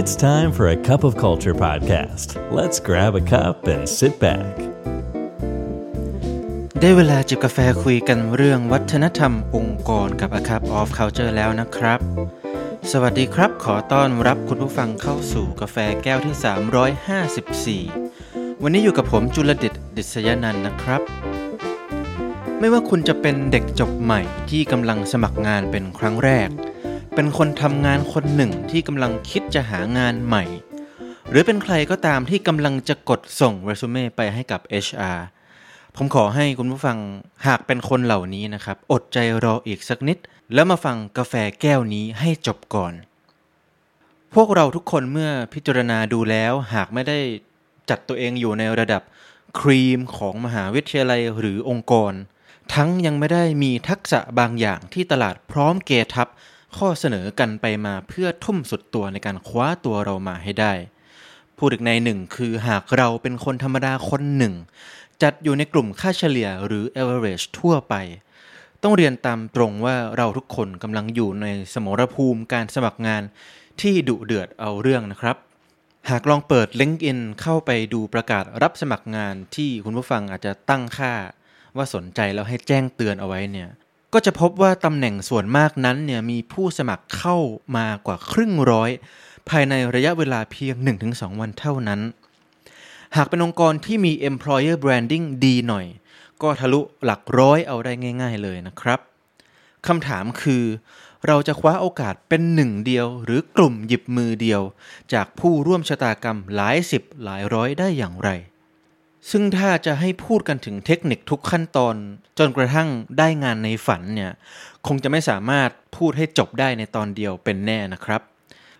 It's time for a cup of culture podcast. Let's grab a cup and sit back. ได้เวลาจิบกาแฟคุยกันเรื่องวัฒนธรรมองค์กรกับ A Cup of Culture แล้วนะครับ สวัสดีครับ ขอต้อนรับคุณผู้ฟังเข้าสู่กาแฟแก้วที่ 354 วันนี้อยู่กับผมจุลดิตดิษยนันนะครับ ไม่ว่าคุณจะเป็นเด็กจบใหม่ที่กำลังสมัครงานเป็นครั้งแรก เป็นคนทำงานคนหนึ่งที่กำลังคิดจะหางานใหม่ หรือเป็นใครก็ตามที่กำลังจะกดส่งเรซูเม่ไปให้กับ HR ผมขอให้คุณผู้ฟังหากเป็นคนเหล่านี้นะครับ อดใจรออีกสักนิด แล้วมาฟังกาแฟแก้วนี้ให้จบก่อน พวกเราทุกคนเมื่อพิจารณาดูแล้ว หากไม่ได้จัดตัวเองอยู่ในระดับครีมของมหาวิทยาลัยหรือองค์กร ทั้งยังไม่ได้มีทักษะบางอย่างที่ตลาดพร้อมเกทับ ข้อเสนอกันไปมาเพื่อทุ่มสุดตัวในการคว้าตัวเรามาให้ได้พูดอีกในหนึ่งคือหากเราเป็นคนธรรมดาคนหนึ่ง จัดอยู่ในกลุ่มค่าเฉลี่ยหรือ average ทั่วไป ต้องเรียนตามตรงว่าเราทุกคนกำลังอยู่ในสมรภูมิการสมัครงานที่ดุเดือดเอาเรื่องนะครับ หากลองเปิด LinkedIn เข้าไปดูประกาศรับสมัครงานที่คุณผู้ฟังอาจจะตั้งค่าว่าสนใจแล้วให้แจ้งเตือนเอาไว้เนี่ย ก็จะพบว่าตำแหน่งส่วนมากนั้นเนี่ยมีผู้สมัครเข้ามากว่าครึ่งร้อย ภายในระยะเวลาเพียง 1-2 วันเท่านั้น หากเป็นองค์กรที่มี employer branding ดีหน่อย ก็ทะลุหลักร้อยเอาได้ง่าย ๆ เลยนะครับคำถามคือ เราจะคว้าโอกาสเป็นหนึ่งเดียวหรือกลุ่มหยิบมือเดียว จากผู้ร่วมชะตากรรมหลายสิบหลายร้อยได้อย่างไร ซึ่งถ้าจะให้พูดกันถึงเทคนิคทุกขั้นตอน จนกระทั่งได้งานในฝันเนี่ยคงจะไม่สามารถพูดให้จบได้ในตอนเดียวเป็นแน่นะครับ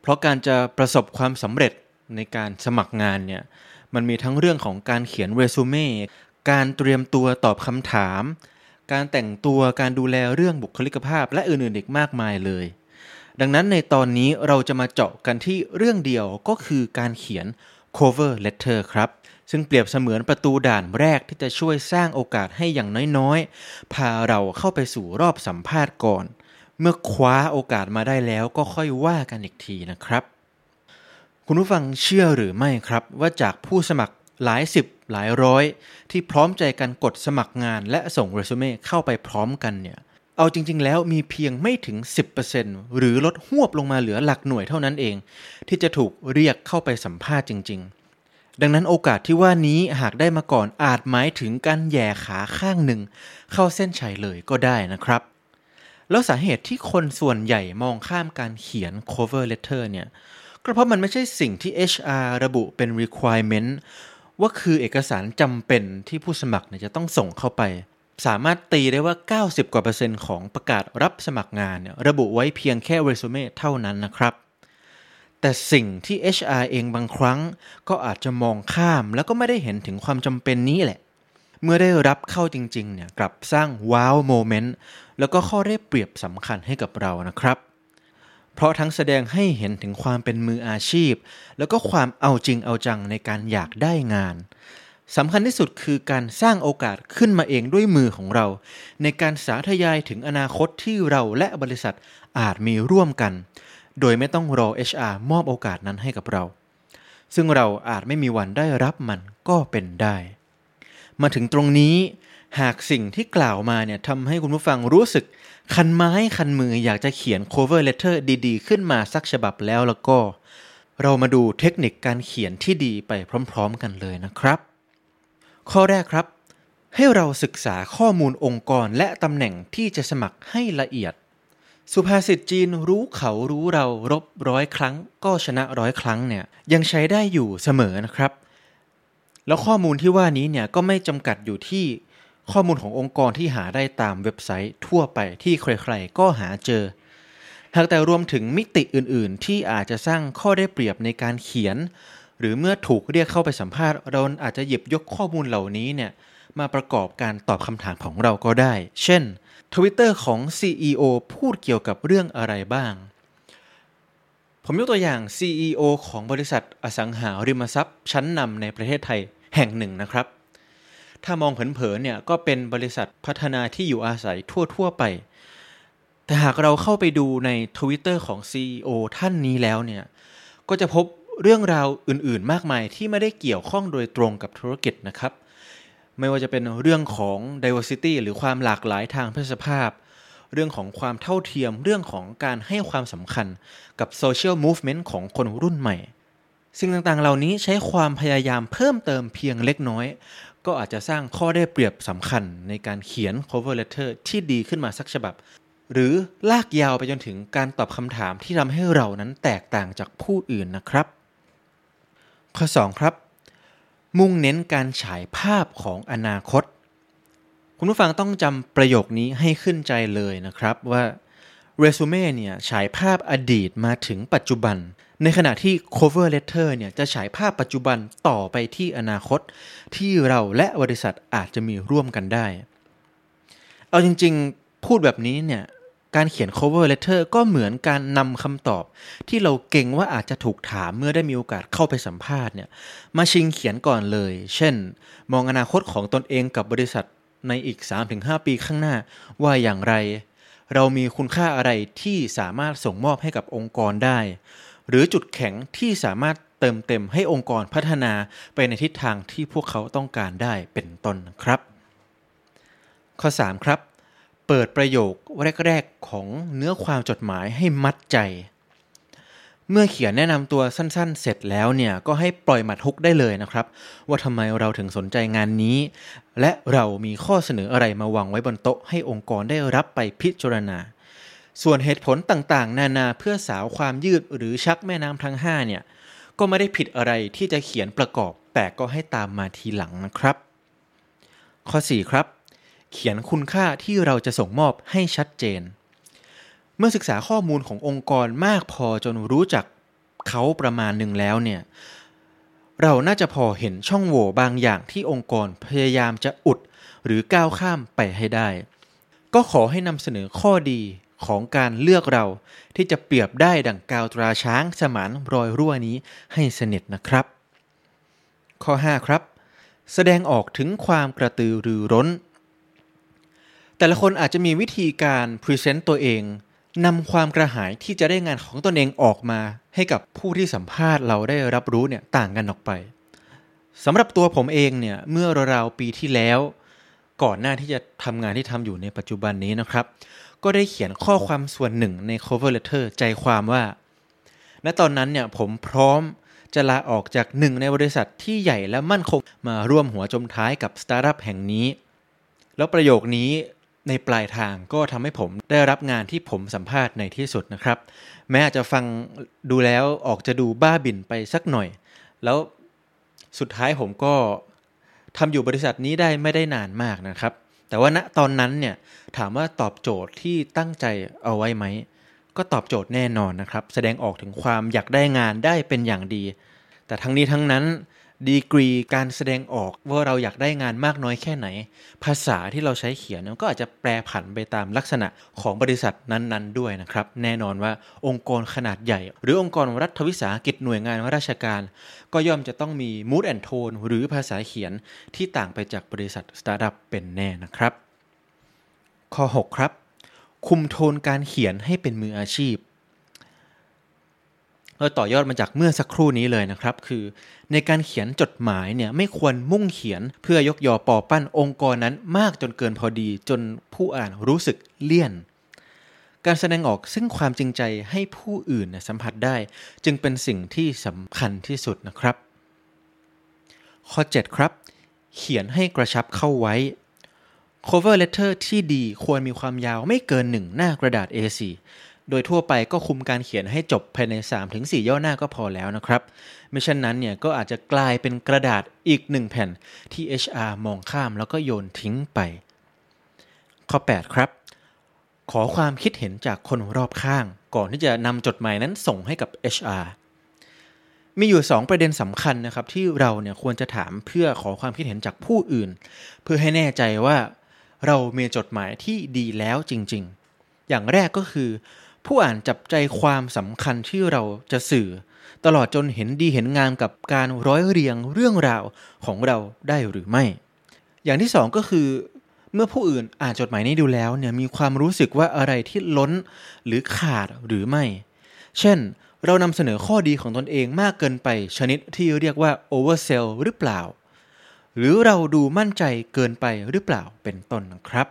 เพราะการจะประสบความสำเร็จในการสมัครงานเนี่ยมันมีทั้งเรื่องของการเขียนเรซูเม่การเตรียมตัวตอบคำถาม การแต่งตัวการดูแลเรื่องบุคลิกภาพ และอื่นๆอีกมากมายเลย ดังนั้นในตอนนี้เราจะมาเจาะกันที่เรื่องเดียวก็คือการเขียน cover letter ครับ ซึ่งเปรียบเสมือนประตูด่านแรกที่จะช่วยสร้างโอกาสให้อย่างน้อยๆ พาเราเข้าไปสู่รอบสัมภาษณ์ก่อน เมื่อคว้าโอกาสมาได้แล้วก็ค่อยว่ากันอีกทีนะครับ คุณผู้ฟังเชื่อหรือไม่ครับ ว่าจากผู้สมัครหลายสิบหลายร้อย ที่พร้อมใจกันกดสมัครงานและส่งเรซูเม่เข้าไปพร้อมกันเนี่ย เอาจริง ๆ แล้วมีเพียงไม่ถึง 10%หรือลดหวบลงมาเหลือหลักหน่วยเท่านั้นเอง ที่จะถูกเรียกเข้าไปสัมภาษณ์จริง ๆ ดังนั้นโอกาสที่ว่านี้หากได้มาก่อนอาจหมายถึงการแย่ขาข้างหนึ่ง เข้าเส้นชัยเลยก็ได้นะครับ แล้วสาเหตุที่คนส่วนใหญ่มองข้ามการเขียน cover letter เนี่ยก็เพราะมันไม่ใช่สิ่งที่ HR ระบุเป็น requirement ว่าคือเอกสารจำเป็นที่ผู้สมัครเนี่ยจะต้องส่งเข้าไป สามารถตีได้ว่า 90 กว่าเปอร์เซ็นต์ของประกาศรับสมัครงานเนี่ยระบุไว้เพียงแค่เรซูเม่เท่านั้นนะครับ แต่สิ่งที่ HR เองบางครั้ง ก็อาจจะมองข้ามแล้วก็ไม่ได้เห็นถึงความจำเป็นนี้แหละ เมื่อได้รับเข้าจริงๆเนี่ยกลับสร้างว้าวโมเมนต์แล้วก็ข้อได้เปรียบสำคัญให้กับเรานะครับ เพราะทั้งแสดงให้เห็นถึงความเป็นมืออาชีพ แล้วก็ความเอาจริงเอาจังในการอยากได้งาน สำคัญที่สุดคือการสร้างโอกาสขึ้นมาเองด้วยมือของเรา ในการสาธยายถึงอนาคตที่เราและบริษัทอาจมีร่วมกัน โดยไม่ต้องรอ HR มอบโอกาสนั้นให้กับเรา ซึ่งเราอาจไม่มีวันได้รับมันก็เป็นได้ มาถึงตรงนี้ หากสิ่งที่กล่าวมาเนี่ยทำให้คุณผู้ฟังรู้สึก คันไม้คันมืออยากจะเขียน cover letter ดีๆ ขึ้นมาสักฉบับแล้วแล้วก็ เรามาดูเทคนิคการเขียนที่ดีไปพร้อม ๆ กันเลยนะครับ ข้อแรกครับ ให้เราศึกษาข้อมูลองค์กรและตำแหน่งที่จะสมัครให้ละเอียด สุภาษิตจีนรู้เขารู้เรารบร้อยครั้ง ก็ชนะร้อยครั้งเนี่ยยังใช้ได้อยู่เสมอนะครับ แล้วข้อมูลที่ว่านี้เนี่ยก็ไม่จำกัดอยู่ที่ข้อมูลขององค์กรที่หาได้ตามเว็บไซต์ทั่วไปที่ใครๆ ก็หาเจอ หากแต่รวมถึงมิติอื่นๆ ที่อาจจะสร้างข้อได้เปรียบในการเขียน หรือเมื่อถูกเรียกเข้าไปสัมภาษณ์ เราอาจจะหยิบยกข้อมูลเหล่านี้เนี่ยมาประกอบการตอบคำถามของเราก็ได้ เช่น Twitter ของ CEO พูดเกี่ยวกับเรื่องอะไรบ้าง ผมยกตัวอย่าง CEO ของบริษัทอสังหาริมทรัพย์ ชั้นนำในประเทศไทยแห่งหนึ่งนะครับ ถ้ามองเผินๆเนี่ยก็เป็นบริษัทพัฒนาที่อยู่อาศัยทั่วๆไป แต่หากเราเข้าไปดูใน Twitter ของ CEO ท่านนี้แล้วเนี่ยกก็จะพบ เรื่องราวอื่นๆ มากมายที่ไม่ได้เกี่ยวข้องโดยตรงกับธุรกิจนะครับ ไม่ว่าจะเป็นเรื่องของ diversity หรือความหลากหลายทางเพศสภาพ เรื่องของความเท่าเทียม เรื่องของการให้ความสำคัญกับ social movement ของคนรุ่นใหม่ สิ่งต่างๆ เหล่านี้ใช้ความพยายามเพิ่มเติมเพียงเล็กน้อย ก็อาจจะสร้างข้อได้เปรียบสำคัญในการเขียน cover letter ที่ดีขึ้นมาสักฉบับหรือลากยาวไปจนถึงการตอบคำถามที่ทำให้เรานั้นแตกต่างจากผู้อื่นนะครับ ข้อ 2 ครับ มุ่งเน้นการฉายภาพของอนาคต คุณผู้ฟังต้องจำประโยคนี้ให้ขึ้นใจเลยนะครับว่าเรซูเม่เนี่ยฉายภาพอดีตมาถึงปัจจุบัน ในขณะที่ cover letter เนี่ยจะฉายภาพปัจจุบันต่อไปที่อนาคต ที่เราและบริษัทอาจจะมีร่วมกันได้ เอาจริงๆ พูดแบบนี้เนี่ย การเขียน cover letter ก็เหมือนการนำคำตอบ ที่เราเก่งว่าอาจจะถูกถามเมื่อได้มีโอกาสเข้าไปสัมภาษณ์เนี่ยมาชิงเขียนก่อนเลย เช่น มองอนาคตของตนเองกับบริษัทในอีก 3-5 ปีข้างหน้าว่าอย่างไร เรามีคุณค่าอะไรที่สามารถส่งมอบให้กับองค์กรได้ หรือจุดแข็งที่สามารถเติมเต็มให้องค์กรพัฒนาไปในทิศทางที่พวกเขาต้องการได้เป็นต้นครับ ข้อ 3 ครับ เปิดประโยคแรก ๆ ของเนื้อความจดหมายให้มัดใจ เมื่อเขียนแนะนำตัวสั้น ๆ เสร็จแล้วเนี่ยก็ให้ปล่อยหมัดฮุกได้เลยนะครับ ว่าทำไมเราถึงสนใจงานนี้ และเรามีข้อเสนออะไรมาวางไว้บนโต๊ะให้องค์กรได้รับไปพิจารณา ส่วนเหตุผลต่างๆ นานาเพื่อสาวความยืดหรือชักแม่น้ำทั้ง5เนี่ยก็ไม่ได้ผิดอะไรที่จะเขียนประกอบแต่ก็ให้ตามมาทีหลังนะครับ ข้อ 4 ครับ เขียนคุณค่าที่เราจะส่งมอบให้ชัดเจน เมื่อศึกษาข้อมูลขององค์กรมากพอจนรู้จักเขาประมาณหนึ่งแล้วเนี่ยเราน่าจะพอเห็นช่องโหว่บางอย่างที่องค์กรพยายามจะอุดหรือก้าวข้ามไปให้ได้ ก็ขอให้นำเสนอข้อดีของการเลือกเราที่จะเปรียบได้ดังกาวตราช้างสมานรอยรั่วนี้ให้สนิทนะครับ ข้อ 5 ครับ แสดงออกถึงความกระตือรือร้น แต่ละคนอาจจะมีวิธีการ present ตัวเองนำความกระหายที่จะได้งานของตนเองออกมา ให้กับผู้ที่สัมภาษณ์เราได้รับรู้เนี่ยต่างกันออกไปสำหรับตัวผมเองเนี่ยเมื่อราวๆปีที่แล้ว ก่อนหน้าที่จะทำงานที่ทำอยู่ในปัจจุบันนี้นะครับ ก็ได้เขียนข้อความส่วนหนึ่งใน cover letter ใจความว่า ณตอนนั้นเนี่ยผมพร้อมจะลาออกจากหนึ่งในบริษัทที่ใหญ่และมั่นคงมาร่วมหัวจมท้ายกับสตาร์ทอัพแห่งนี้ แล้วประโยคนี้ ในปลายทางก็ทำให้ผมได้รับงานที่ผมสัมภาษณ์ในที่สุดนะครับ แม้อาจจะฟังดูแล้วออกจะดูบ้าบิ่นไปสักหน่อย แล้วสุดท้ายผมก็ทำอยู่บริษัทนี้ได้ไม่ได้นานมากนะครับ แต่ว่าณตอนนั้นเนี่ยถามว่าตอบโจทย์ที่ตั้งใจเอาไว้ไหม ก็ตอบโจทย์แน่นอนนะครับ แสดงออกถึงความอยากได้งานได้เป็นอย่างดี แต่ทั้งนี้ทั้งนั้น ดีกรีการแสดงออกว่าเราอยากได้งานมากน้อยแค่ไหน ภาษาที่เราใช้เขียนก็อาจจะแปรผันไปตามลักษณะของบริษัทนั้นๆ ด้วยนะครับ แน่นอนว่าองค์กรขนาดใหญ่ หรือองค์กรรัฐวิสาหกิจหน่วยงานราชการ ก็ย่อมจะต้องมี mood and tone หรือภาษาเขียนที่ต่างไปจากบริษัทสตาร์ทอัพเป็นแน่นะครับข้อ 6 ครับ คุมโทนการเขียนให้เป็นมืออาชีพ เราต่อยอดมาจากเมื่อสักครู่นี้เลยนะครับ คือในการเขียนจดหมายเนี่ยไม่ควรมุ่งเขียนเพื่อยกยอปอปั้นองค์กรนั้นมากจนเกินพอดี จนผู้อ่านรู้สึกเลี่ยน การแสดงออกซึ่งความจริงใจให้ผู้อื่นสัมผัสได้ จึงเป็นสิ่งที่สำคัญที่สุดนะครับ ข้อ 7 ครับ เขียนให้กระชับเข้าไว้ cover letter ที่ดีควรมีความยาวไม่เกินหนึ่งหน้ากระดาษ A4 โดยทั่วไปก็คุมการเขียนให้จบภายใน 3-4 ย่อหน้าก็พอแล้วนะครับไม่เช่นนั้นเนี่ยก็อาจจะกลายเป็นกระดาษอีกหนึ่งแผ่นที่ HR มองข้ามแล้วก็โยนทิ้งไป ข้อ 8 ครับ ขอความคิดเห็นจากคนรอบข้าง ก่อนที่จะนำจดหมายนั้นส่งให้กับ HR มีอยู่ 2 ประเด็นสำคัญนะครับที่เราเนี่ยควรจะถามเพื่อขอความคิดเห็นจากผู้อื่น เพื่อให้แน่ใจว่าเรามีจดหมายที่ดีแล้วจริง ๆ อย่างแรกก็คือ ผู้อ่านจับใจความสำคัญที่เราจะสื่อ ตลอดจนเห็นดีเห็นงามกับการร้อยเรียงเรื่องราวของเราได้หรือไม่ อย่างที่สองก็คือ เมื่อผู้อื่นอ่านจดหมายนี้ดูแล้วเนี่ยมีความรู้สึกว่าอะไรที่ล้นหรือขาดหรือไม่ เช่น เรานำเสนอข้อดีของตนเองมากเกินไปชนิดที่เรียกว่า oversell หรือเปล่า หรือเราดูมั่นใจเกินไปหรือเปล่าเป็นต้นนะครับ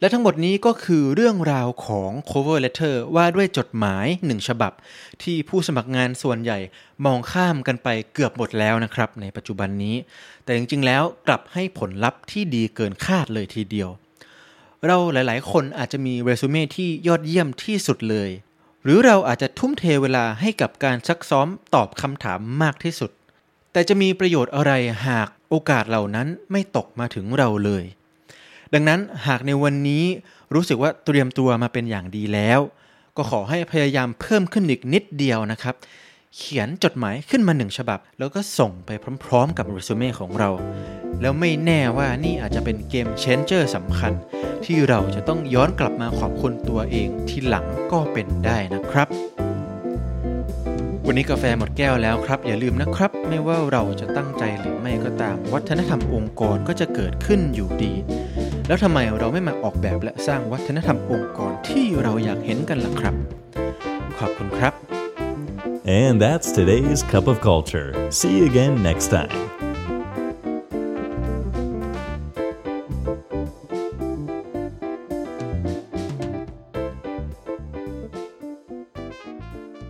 และทั้งหมดนี้ก็คือเรื่องราวของ cover letter ว่าด้วยจดหมายหนึ่งฉบับ ที่ผู้สมัครงานส่วนใหญ่มองข้ามกันไปเกือบหมดแล้วนะครับ ในปัจจุบันนี้ แต่จริงๆแล้วกลับให้ผลลัพธ์ที่ดีเกินคาดเลยทีเดียว เราหลายๆ คนอาจจะมีเรซูเม่ที่ยอดเยี่ยมที่สุดเลย หรือเราอาจจะทุ่มเทเวลาให้กับการซักซ้อมตอบคำถามมากที่สุด แต่จะมีประโยชน์อะไรหากโอกาสเหล่านั้นไม่ตกมาถึงเราเลย ดังนั้นหากในวันนี้รู้สึกว่าเตรียมตัวมาเป็นอย่างดีแล้ว ก็ขอให้พยายามเพิ่มขึ้นอีกนิดเดียวนะครับ เขียนจดหมายขึ้นมาหนึ่งฉบับ แล้วก็ส่งไปพร้อม ๆ กับเรซูเม่ของเรา แล้วไม่แน่ว่านี่อาจจะเป็นเกมเชนเจอร์สำคัญ ที่เราจะต้องย้อนกลับมาขอบคุณตัวเองที่หลังก็เป็นได้นะครับวันนี้กาแฟหมดแก้วแล้วครับ อย่าลืมนะครับ ไม่ว่าเราจะตั้งใจหรือไม่ก็ตาม วัฒนธรรมองค์กรก็จะเกิดขึ้นอยู่ดี แล้วทำไมเราไม่มาออกแบบและสร้างวัฒนธรรมองค์กรที่เราอยากเห็นกันล่ะครับ ขอบคุณครับ And that's today's Cup of Culture. See you again next time.